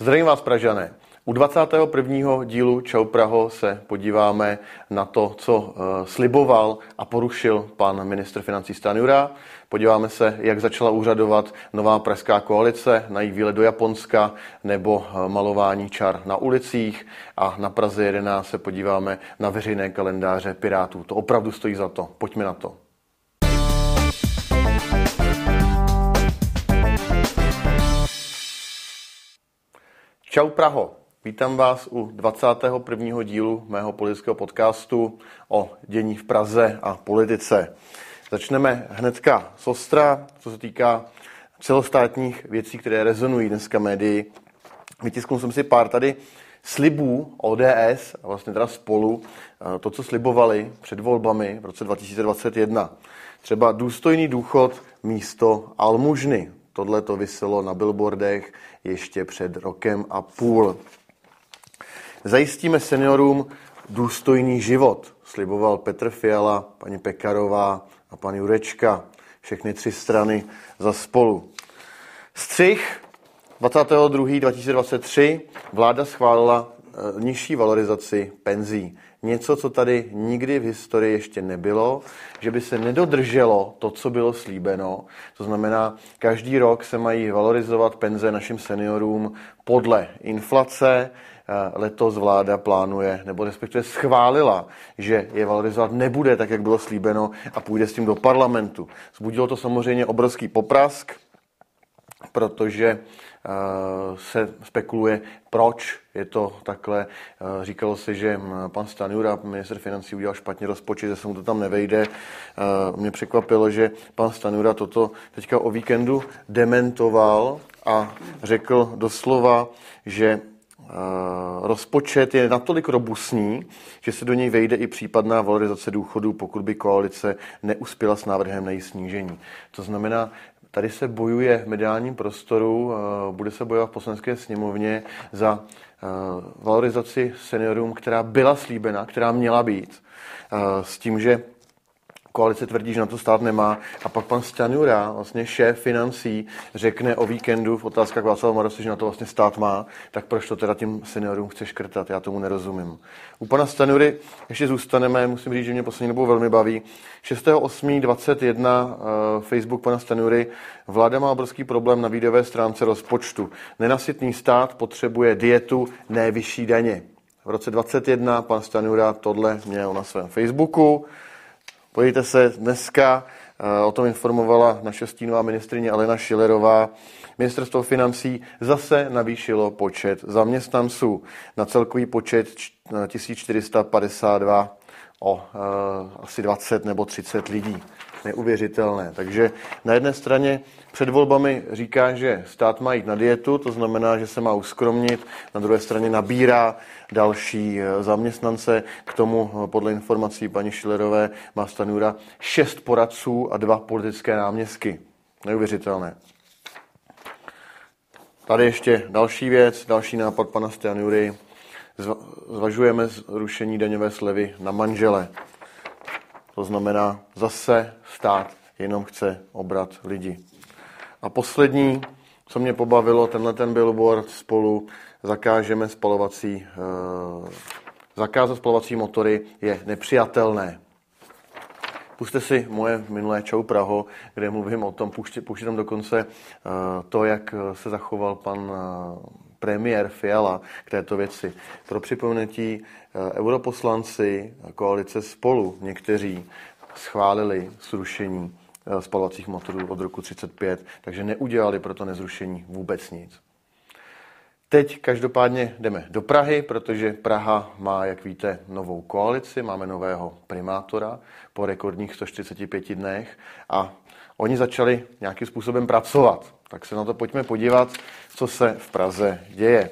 Zdravím vás, Pražané. U 21. dílu Čau Praho se podíváme na to, co eh, sliboval a porušil pan ministr financí Stanjura. Podíváme se, jak začala úřadovat nová pražská koalice na její výlet do Japonska nebo eh, malování čar na ulicích a na Praze 11 se podíváme na veřejné kalendáře Pirátů. To opravdu stojí za to. Pojďme na to. Čau Praho, vítám vás u 21. dílu mého politického podcastu o dění v Praze a politice. Začneme hnedka z Ostra, co se týká celostátních věcí, které rezonují dneska médii. Vytisknul jsem si pár tady slibů ODS a vlastně teda spolu, to, co slibovali před volbami v roce 2021. Třeba důstojný důchod místo almužny. Tohle to vyselo na billboardech ještě před rokem a půl. Zajistíme seniorům důstojný život, sliboval Petr Fiala, paní Pekarová a pan Jurečka. Všechny tři strany za spolu. Střih 22. 2023 vláda schválila nižší valorizaci penzí něco, co tady nikdy v historii ještě nebylo, že by se nedodrželo to, co bylo slíbeno. To znamená, každý rok se mají valorizovat penze našim seniorům podle inflace. Eh, letos vláda plánuje, nebo respektive schválila, že je valorizovat nebude tak, jak bylo slíbeno a půjde s tím do parlamentu. Zbudilo to samozřejmě obrovský poprask, protože Eh, se spekuluje, proč je to takhle. Eh, říkalo se, že pan Stanjura, minister financí, udělal špatně rozpočet, že se mu to tam nevejde. Eh, mě překvapilo, že pan Stanjura toto teďka o víkendu dementoval a řekl doslova, že rozpočet je natolik robustní, že se do něj vejde i případná valorizace důchodů, pokud by koalice neuspěla s návrhem na její snížení. To znamená, Tady se bojuje v mediálním prostoru, eh, bude se bojovat v poslanecké sněmovně za eh, valorizaci seniorům, která byla slíbena, která měla být, eh, s tím, že koalice tvrdí, že na to stát nemá. A pak pan Stanjura, vlastně šéf financí, řekne o víkendu v otázkách Václava Marose, že na to vlastně stát má, tak proč to teda tím seniorům chce škrtat? Já tomu nerozumím. U pana Stanjury ještě zůstaneme, musím říct, že mě poslední dobou velmi baví. 6.8.21 uh, Facebook pana Stanjury. Vláda má obrovský problém na výdajové stránce rozpočtu. Nenasytný stát potřebuje dietu, ne vyšší daně. V roce 2021 pan Stanjura tohle měl na svém Facebooku. Podívejte se, dneska eh, o tom informovala naše stínová ministrině Alena Šilerová. Ministerstvo financí zase navýšilo počet zaměstnanců na celkový počet 1452 o uh, asi 20 nebo 30 lidí neuvěřitelné. Takže na jedné straně před volbami říká, že stát má jít na dietu, to znamená, že se má uskromnit, na druhé straně nabírá další eh, zaměstnance. K tomu eh, podle informací paní Šilerové má Stanura šest poradců a dva politické náměstky. Neuvěřitelné. Tady ještě další věc, další nápad pana Stanury. Zvažujeme zrušení daňové slevy na manžele. To znamená, zase stát jenom chce obrat lidi. A poslední, co mě pobavilo, tenhle ten billboard spolu zakážeme spalovací, eh, zakázat spalovací motory je nepřijatelné. Puste si moje minulé Čau Praho, kde mluvím o tom, puštěm tam dokonce eh, to, jak se zachoval pan eh, premiér Fiala k této věci. Pro připomenutí, eh, europoslanci koalice spolu někteří schválili zrušení eh, spalovacích motorů od roku 35, takže neudělali pro to nezrušení vůbec nic. Teď každopádně jdeme do Prahy, protože Praha má, jak víte, novou koalici, máme nového primátora po rekordních 145 dnech a oni začali nějakým způsobem pracovat. Tak se na to pojďme podívat, co se v Praze děje.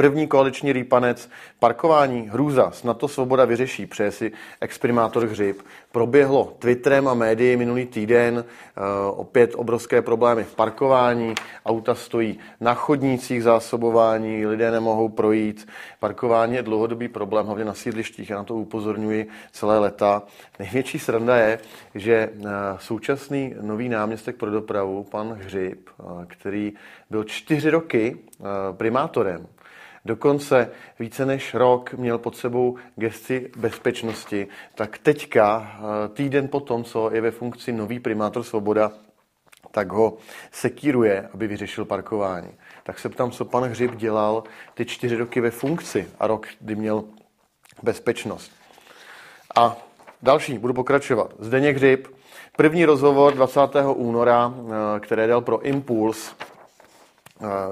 První koaliční rýpanec, parkování, hrůza, snad to svoboda vyřeší, přeje si exprimátor Hřib. Proběhlo Twitterem a médii minulý týden, eh, opět obrovské problémy v parkování, auta stojí na chodnících zásobování, lidé nemohou projít. Parkování je dlouhodobý problém, hlavně na sídlištích, já na to upozorňuji celé leta. Největší sranda je, že eh, současný nový náměstek pro dopravu, pan Hřib, eh, který byl čtyři roky primátorem, dokonce více než rok měl pod sebou gesci bezpečnosti, tak teďka, eh, týden potom, co je ve funkci nový primátor Svoboda, tak ho sekíruje, aby vyřešil parkování. Tak se ptám, co pan Hřib dělal ty čtyři roky ve funkci a rok, kdy měl bezpečnost. A další, budu pokračovat. Zdeněk Hřib, první rozhovor 20. února, eh, které dal pro Impuls,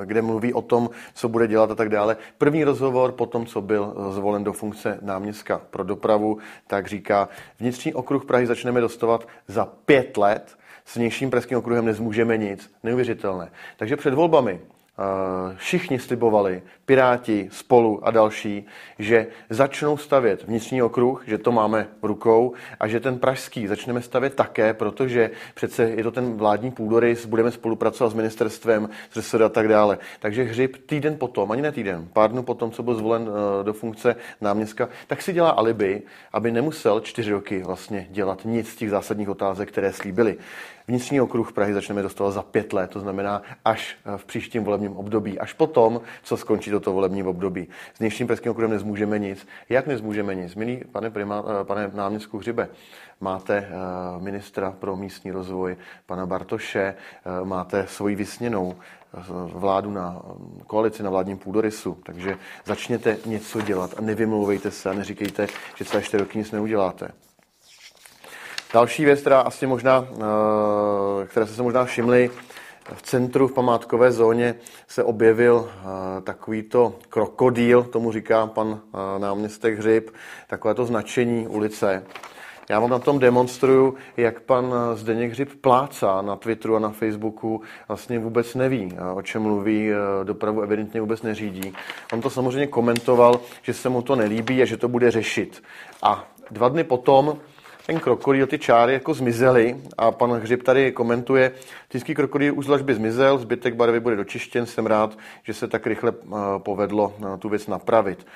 kde mluví o tom, co bude dělat a tak dále. První rozhovor po tom, co byl eh, zvolen do funkce náměstka pro dopravu, tak říká, vnitřní okruh Prahy začneme dostovat za pět let, s vnějším pražským okruhem nezmůžeme nic. Neuvěřitelné. Takže před volbami všichni slibovali, Piráti, Spolu a další, že začnou stavět vnitřní okruh, že to máme rukou a že ten pražský začneme stavět také, protože přece je to ten vládní půdorys, budeme spolupracovat s ministerstvem, s RSD a tak dále. Takže Hřib týden potom, ani ne týden, pár dnů potom, co byl zvolen eh, do funkce náměstka, tak si dělá alibi, aby nemusel čtyři roky vlastně dělat nic z těch zásadních otázek, které slíbili. Vnitřní okruh Prahy začneme dostávat za pět let, to znamená až eh, v příštím volebním období, až potom, co skončí toto volební období. S vnitřním pražským okruhem nezmůžeme nic. Jak nezmůžeme nic? Milý pane, prima, eh, pane náměstku Hřibe, máte eh, ministra pro místní rozvoj, pana Bartoše, máte svoji vysněnou vládu na koalici na vládním půdorysu, takže začněte něco dělat a nevymlouvejte se a neříkejte, že celé čtyři roky nic neuděláte. Další věc, která asi možná, eh, které jste se možná všimli, v centru v památkové zóně se objevil eh, takovýto krokodýl, tomu říká pan eh, náměstek Hřib, takové to značení ulice. Já vám na tom demonstruju, jak pan Zdeněk Hřib plácá na Twitteru a na Facebooku, vlastně vůbec neví, o čem mluví, dopravu evidentně vůbec neřídí. On to samozřejmě komentoval, že se mu to nelíbí a že to bude řešit. A dva dny potom ten krokodýl, ty čáry jako zmizely a pan Hřib tady komentuje, týský krokodýl už z zmizel, zbytek barvy bude dočištěn, jsem rád, že se tak rychle eh, povedlo eh, tu věc napravit.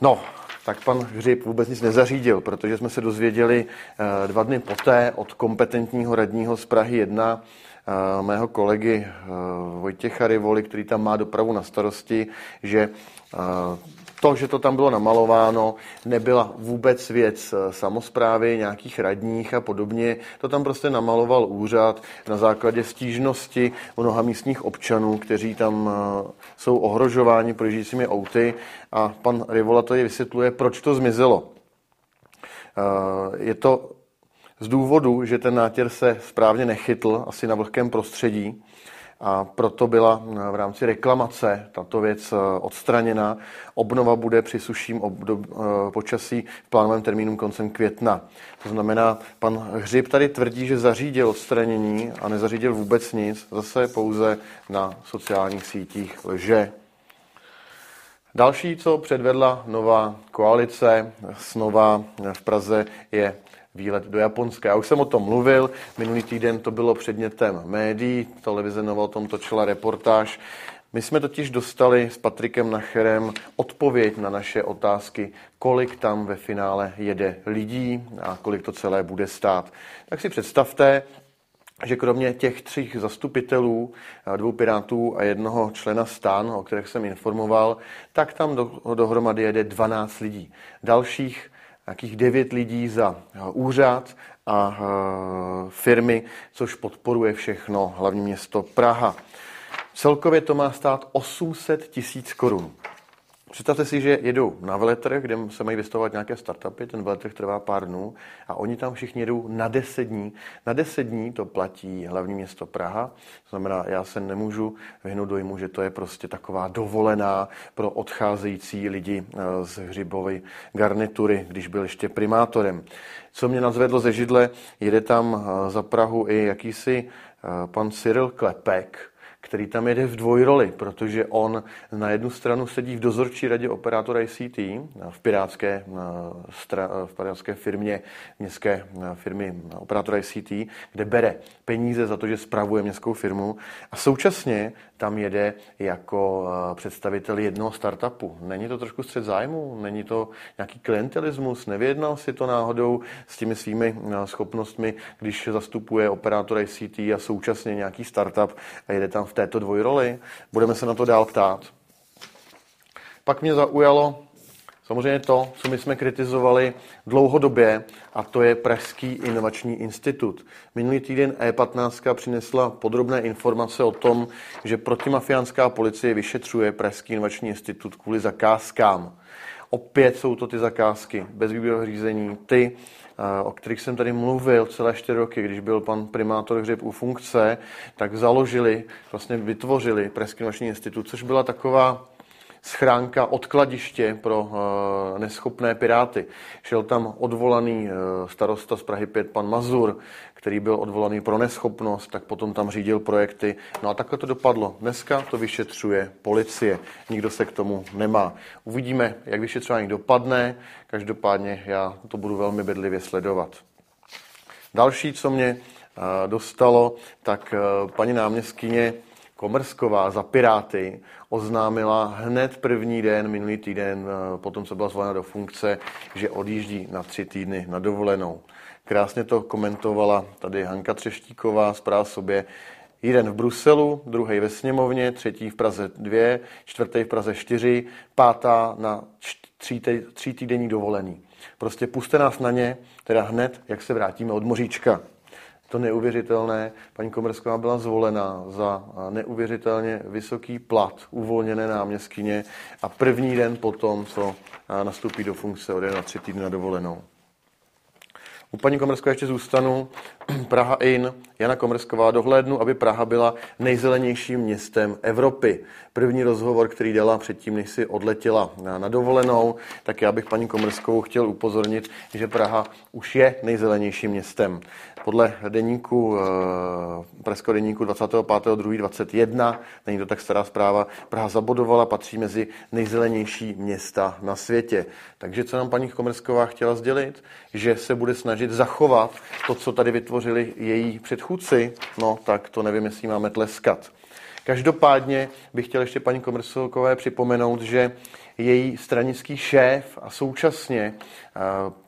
No, tak pan Hřib vůbec nic nezařídil, protože jsme se dozvěděli eh, dva dny poté od kompetentního radního z Prahy 1, mého kolegy Vojtěcha Rivoli, který tam má dopravu na starosti, že to, že to tam bylo namalováno, nebyla vůbec věc eh, samozprávy, nějakých radních a podobně. To tam prostě namaloval úřad na základě stížnosti mnoha místních občanů, kteří tam eh, jsou ohrožováni projíždějícími auty a pan Rivola tady vysvětluje, proč to zmizelo. Eh, je to z důvodu, že ten nátěr se správně nechytl, asi na vlhkém prostředí, a proto byla eh, v rámci reklamace tato věc eh, odstraněna. Obnova bude při suším obdob, eh, počasí v plánovém termínu koncem května. To znamená, pan Hřib tady tvrdí, že zařídil odstranění a nezařídil vůbec nic, zase pouze na sociálních sítích lže. Další, co předvedla nová koalice snova v Praze, je výlet do Japonska. Já už jsem o tom mluvil, minulý týden to bylo předmětem médií, televize Nova o tom točila reportáž. My jsme totiž dostali s Patrikem Nacherem odpověď na naše otázky, kolik tam ve finále jede lidí a kolik to celé bude stát. Tak si představte, že kromě těch tří zastupitelů, dvou pirátů a jednoho člena stan, o kterých jsem informoval, tak tam do, dohromady jede 12 lidí. Dalších nějakých devět lidí za eh, úřad a eh, firmy, což podporuje všechno hlavní město Praha. Celkově to má stát 800 tisíc korun. Představte si, že jedou na veletrh, kde se mají vystavovat nějaké startupy, ten veletrh trvá pár dnů a oni tam všichni jedou na 10 dní. Na 10 dní to platí hlavní město Praha, to znamená, já se nemůžu vyhnout dojmu, že to je prostě taková dovolená pro odcházející lidi eh, z hřibové garnitury, když byl ještě primátorem. Co mě nazvedlo ze židle, jede tam eh, za Prahu i jakýsi eh, pan Cyril Klepek, který tam jede v dvojroli, protože on na jednu stranu sedí v dozorčí radě operátora ICT v pirátské, v pirátské firmě, městské firmy operátora ICT, kde bere peníze za to, že spravuje městskou firmu a současně tam jede jako představitel jednoho startupu. Není to trošku střed zájmu? Není to nějaký klientelismus? Nevyjednal si to náhodou s těmi svými schopnostmi, když zastupuje operátora ICT a současně nějaký startup a jede tam této dvojroli? Budeme se na to dál ptát. Pak mě zaujalo samozřejmě to, co my jsme kritizovali dlouhodobě, a to je Pražský inovační institut. Minulý týden E15 přinesla podrobné informace o tom, že protimafiánská policie vyšetřuje Pražský inovační institut kvůli zakázkám. Opět jsou to ty zakázky bez výběrového řízení, ty, o kterých jsem tady mluvil celé čtyři roky, když byl pan primátor Hřeb u funkce, tak založili, vlastně vytvořili Pražský inovační institut, což byla taková schránka, odkladiště pro uh, neschopné piráty. Šel tam odvolaný uh, starosta z Prahy 5, pan Mazur, který byl odvolaný pro neschopnost, tak potom tam řídil projekty. No a takhle to dopadlo. Dneska to vyšetřuje policie. Nikdo se k tomu nemá. Uvidíme, jak vyšetřování dopadne. Každopádně já to budu velmi bedlivě sledovat. Další, co mě uh, dostalo, tak paní náměstkyně Komrsková za Piráty oznámila hned první den, minulý týden, eh, potom co byla zvolena do funkce, že odjíždí na tři týdny na dovolenou. Krásně to komentovala tady Hanka Třeštíková, zpráv sobě, jeden v Bruselu, druhý ve sněmovně, třetí v Praze dvě, čtvrtý v Praze čtyři, pátá na tří týdenní dovolený. Prostě puste nás na ně, teda hned, jak se vrátíme od Moříčka to neuvěřitelné. Paní Komersková byla zvolena za neuvěřitelně vysoký plat uvolněné náměstkyně a první den potom, co nastoupí do funkce, odjede na tři týdny na dovolenou. U paní Komerskové ještě zůstanu. Praha In, Jana Komersková dohlédnu, aby Praha byla nejzelenějším městem Evropy. První rozhovor, který dala předtím, než si odletěla na dovolenou, tak já bych paní Komerskou chtěl upozornit, že Praha už je nejzelenějším městem. Podle deníku, eh, Pražského deníku 25.2.21, není to tak stará zpráva, Praha zabodovala, patří mezi nejzelenější města na světě. Takže co nám paní Komersková chtěla sdělit? Že se bude snažit zachovat to, co tady vytvořili její předchůdci, no tak to nevím, jestli máme tleskat. Každopádně bych chtěl ještě paní Komersilkové připomenout, že její stranický šéf a současně eh,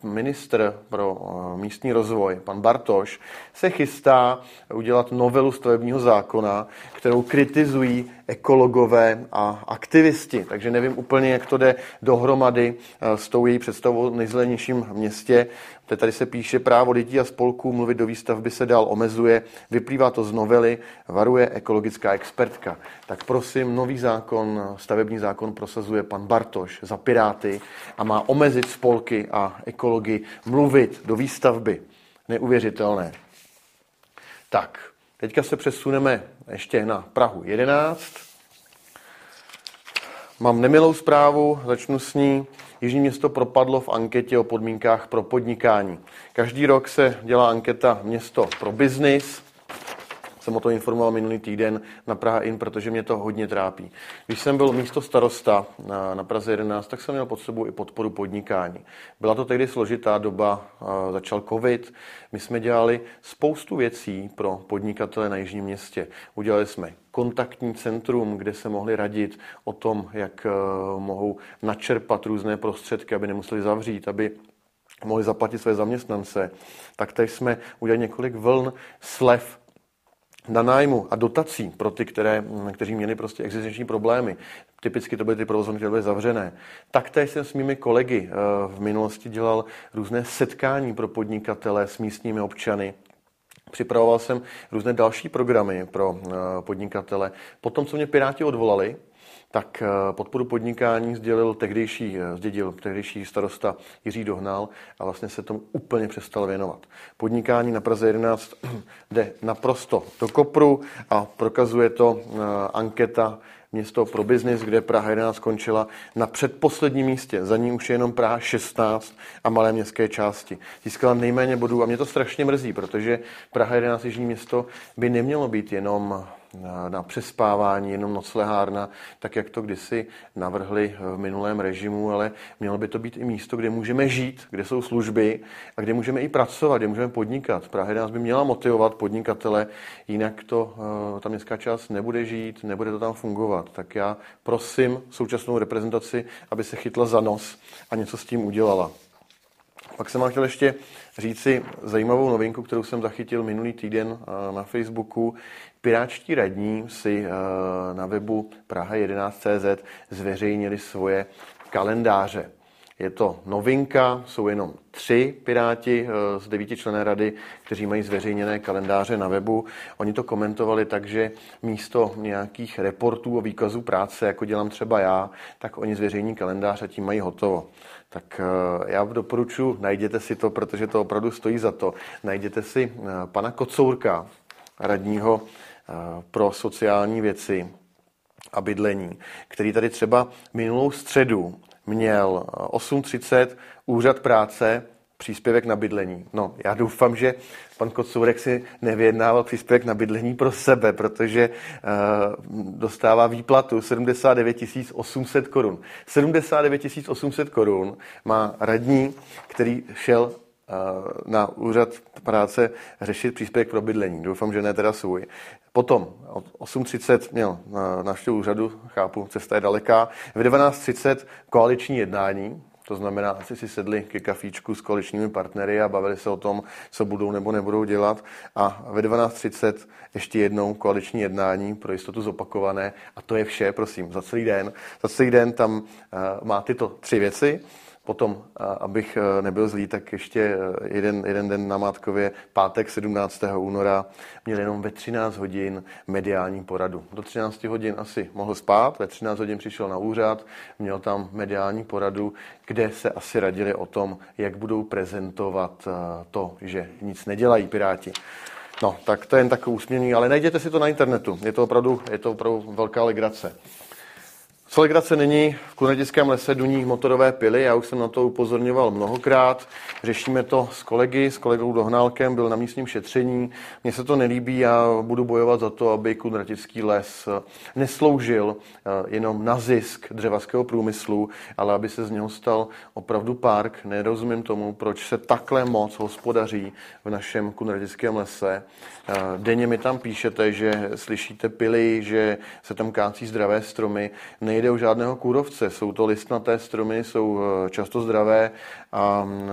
ministr pro eh, místní rozvoj, pan Bartoš, se chystá udělat novelu stavebního zákona, kterou kritizují ekologové a aktivisti. Takže nevím úplně, jak to jde dohromady eh, s tou její představou nejzelenějším městě. Tady se píše, právo lidí a spolků mluvit do výstavby se dál omezuje, vyplývá to z novely, varuje ekologická expertka. Tak prosím, nový zákon, stavební zákon prosazuje pan Bartoš za Piráty a má omezit spolky a ekology mluvit do výstavby. Neuvěřitelné. Tak, teďka se přesuneme ještě na Prahu 11. Mám nemilou zprávu, začnu s ní. Jižní město propadlo v anketě o podmínkách pro podnikání. Každý rok se dělá anketa město pro biznis jsem o to informoval minulý týden na Praha In, protože mě to hodně trápí. Když jsem byl místo starosta na, na Praze 11, tak jsem měl pod sebou i podporu podnikání. Byla to tehdy složitá doba, začal covid. My jsme dělali spoustu věcí pro podnikatele na Jižním městě. Udělali jsme kontaktní centrum, kde se mohli radit o tom, jak e, mohou načerpat různé prostředky, aby nemuseli zavřít, aby mohli zaplatit své zaměstnance. Tak tady jsme udělali několik vln slev na nájmu a dotací pro ty, které, kteří měli prostě existenční problémy. Typicky to byly ty provozovny, které byly zavřené. Taktéž jsem s mými kolegy eh, v minulosti dělal různé setkání pro podnikatele s místními občany. Připravoval jsem různé další programy pro eh, podnikatele. Potom, co mě Piráti odvolali, tak eh, podporu podnikání sdělil tehdejší, eh, zdědil tehdejší starosta Jiří Dohnal a vlastně se tomu úplně přestal věnovat. Podnikání na Praze 11 jde naprosto do kopru a prokazuje to eh, anketa město pro biznis, kde Praha 11 skončila na předposledním místě. Za ní už je jenom Praha 16 a malé městské části. Získala nejméně bodů a mě to strašně mrzí, protože Praha 11 Jižní město by nemělo být jenom na přespávání, jenom noclehárna, tak jak to kdysi navrhli v minulém režimu, ale mělo by to být i místo, kde můžeme žít, kde jsou služby a kde můžeme i pracovat, kde můžeme podnikat. Praha nás by měla motivovat podnikatele, jinak to, eh, ta městská část nebude žít, nebude to tam fungovat. Tak já prosím současnou reprezentaci, aby se chytla za nos a něco s tím udělala. Pak jsem vám chtěl ještě říci zajímavou novinku, kterou jsem zachytil minulý týden eh, na Facebooku. Piráčtí radní si eh, na webu Praha11.cz zveřejnili svoje kalendáře. Je to novinka, jsou jenom tři piráti eh, z devíti člené rady, kteří mají zveřejněné kalendáře na webu. Oni to komentovali tak, že místo nějakých reportů o výkazu práce, jako dělám třeba já, tak oni zveřejní kalendář a tím mají hotovo. Tak eh, já doporučuji, najděte si to, protože to opravdu stojí za to. Najděte si eh, pana Kocourka, radního pro sociální věci a bydlení, který tady třeba minulou středu měl 8.30 úřad práce, příspěvek na bydlení. No, já doufám, že pan Kocourek si nevyjednával příspěvek na bydlení pro sebe, protože uh, dostává výplatu 79 800 korun. 79 800 korun má radní, který šel uh, na úřad práce řešit příspěvek pro bydlení. Doufám, že ne teda svůj. Potom 8.30 měl návštěvu úřadu, chápu, cesta je daleká. V 12.30 koaliční jednání, to znamená, asi si sedli ke kafíčku s koaličními partnery a bavili se o tom, co budou nebo nebudou dělat. A ve 12.30 ještě jednou koaliční jednání, pro jistotu zopakované. A to je vše, prosím, za celý den. Za celý den tam uh, má tyto tři věci. Potom, abych e, nebyl zlý, tak ještě e, jeden, jeden den na Mátkově, pátek 17. února, měl jenom ve 13 hodin mediální poradu. Do 13 hodin asi mohl spát, ve 13 hodin přišel na úřad, měl tam mediální poradu, kde se asi radili o tom, jak budou prezentovat e, to, že nic nedělají Piráti. No, tak to je jen takový úsměvný, ale najděte si to na internetu. Je to opravdu, je to opravdu velká legrace. Co není, v Kunradickém lese duní motorové pily, já už jsem na to upozorňoval mnohokrát, řešíme to s kolegy, s kolegou Dohnálkem, byl na místním šetření, mně se to nelíbí, já budu bojovat za to, aby Kunradický les eh, nesloužil eh, jenom na zisk dřevařského průmyslu, ale aby se z něho stal opravdu park. Nerozumím tomu, proč se takhle moc hospodaří v našem Kunradickém lese. Eh, denně mi tam píšete, že slyšíte pily, že se tam kácí zdravé stromy, nejde nejde o žádného kůrovce. Jsou to listnaté stromy, jsou eh, často zdravé a eh,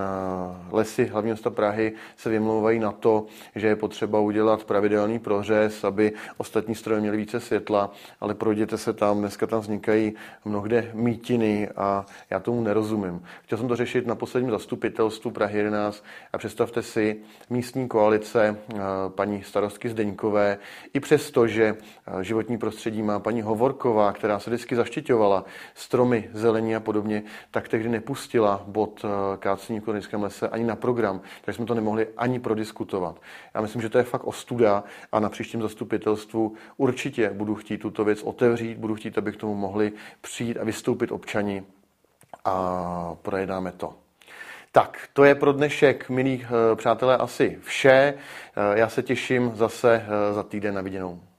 lesy hlavního města Prahy se vymlouvají na to, že je potřeba udělat pravidelný prořez, aby ostatní stroje měly více světla, ale projděte se tam, dneska tam vznikají mnohde mítiny a já tomu nerozumím. Chtěl jsem to řešit na posledním zastupitelstvu Prahy 11 a představte si místní koalice eh, paní starostky Zdeňkové, i přesto, že životní prostředí má paní Hovorková, která se vždycky zaštítí zaštiťovala stromy, zelení a podobně, tak tehdy nepustila bod eh, kácení v Korejském lese ani na program, tak jsme to nemohli ani prodiskutovat. Já myslím, že to je fakt ostuda a na příštím zastupitelstvu určitě budu chtít tuto věc otevřít, budu chtít, aby k tomu mohli přijít a vystoupit občani a projednáme to. Tak, to je pro dnešek, milí eh, přátelé, asi vše. Eh, já se těším zase za týden na viděnou.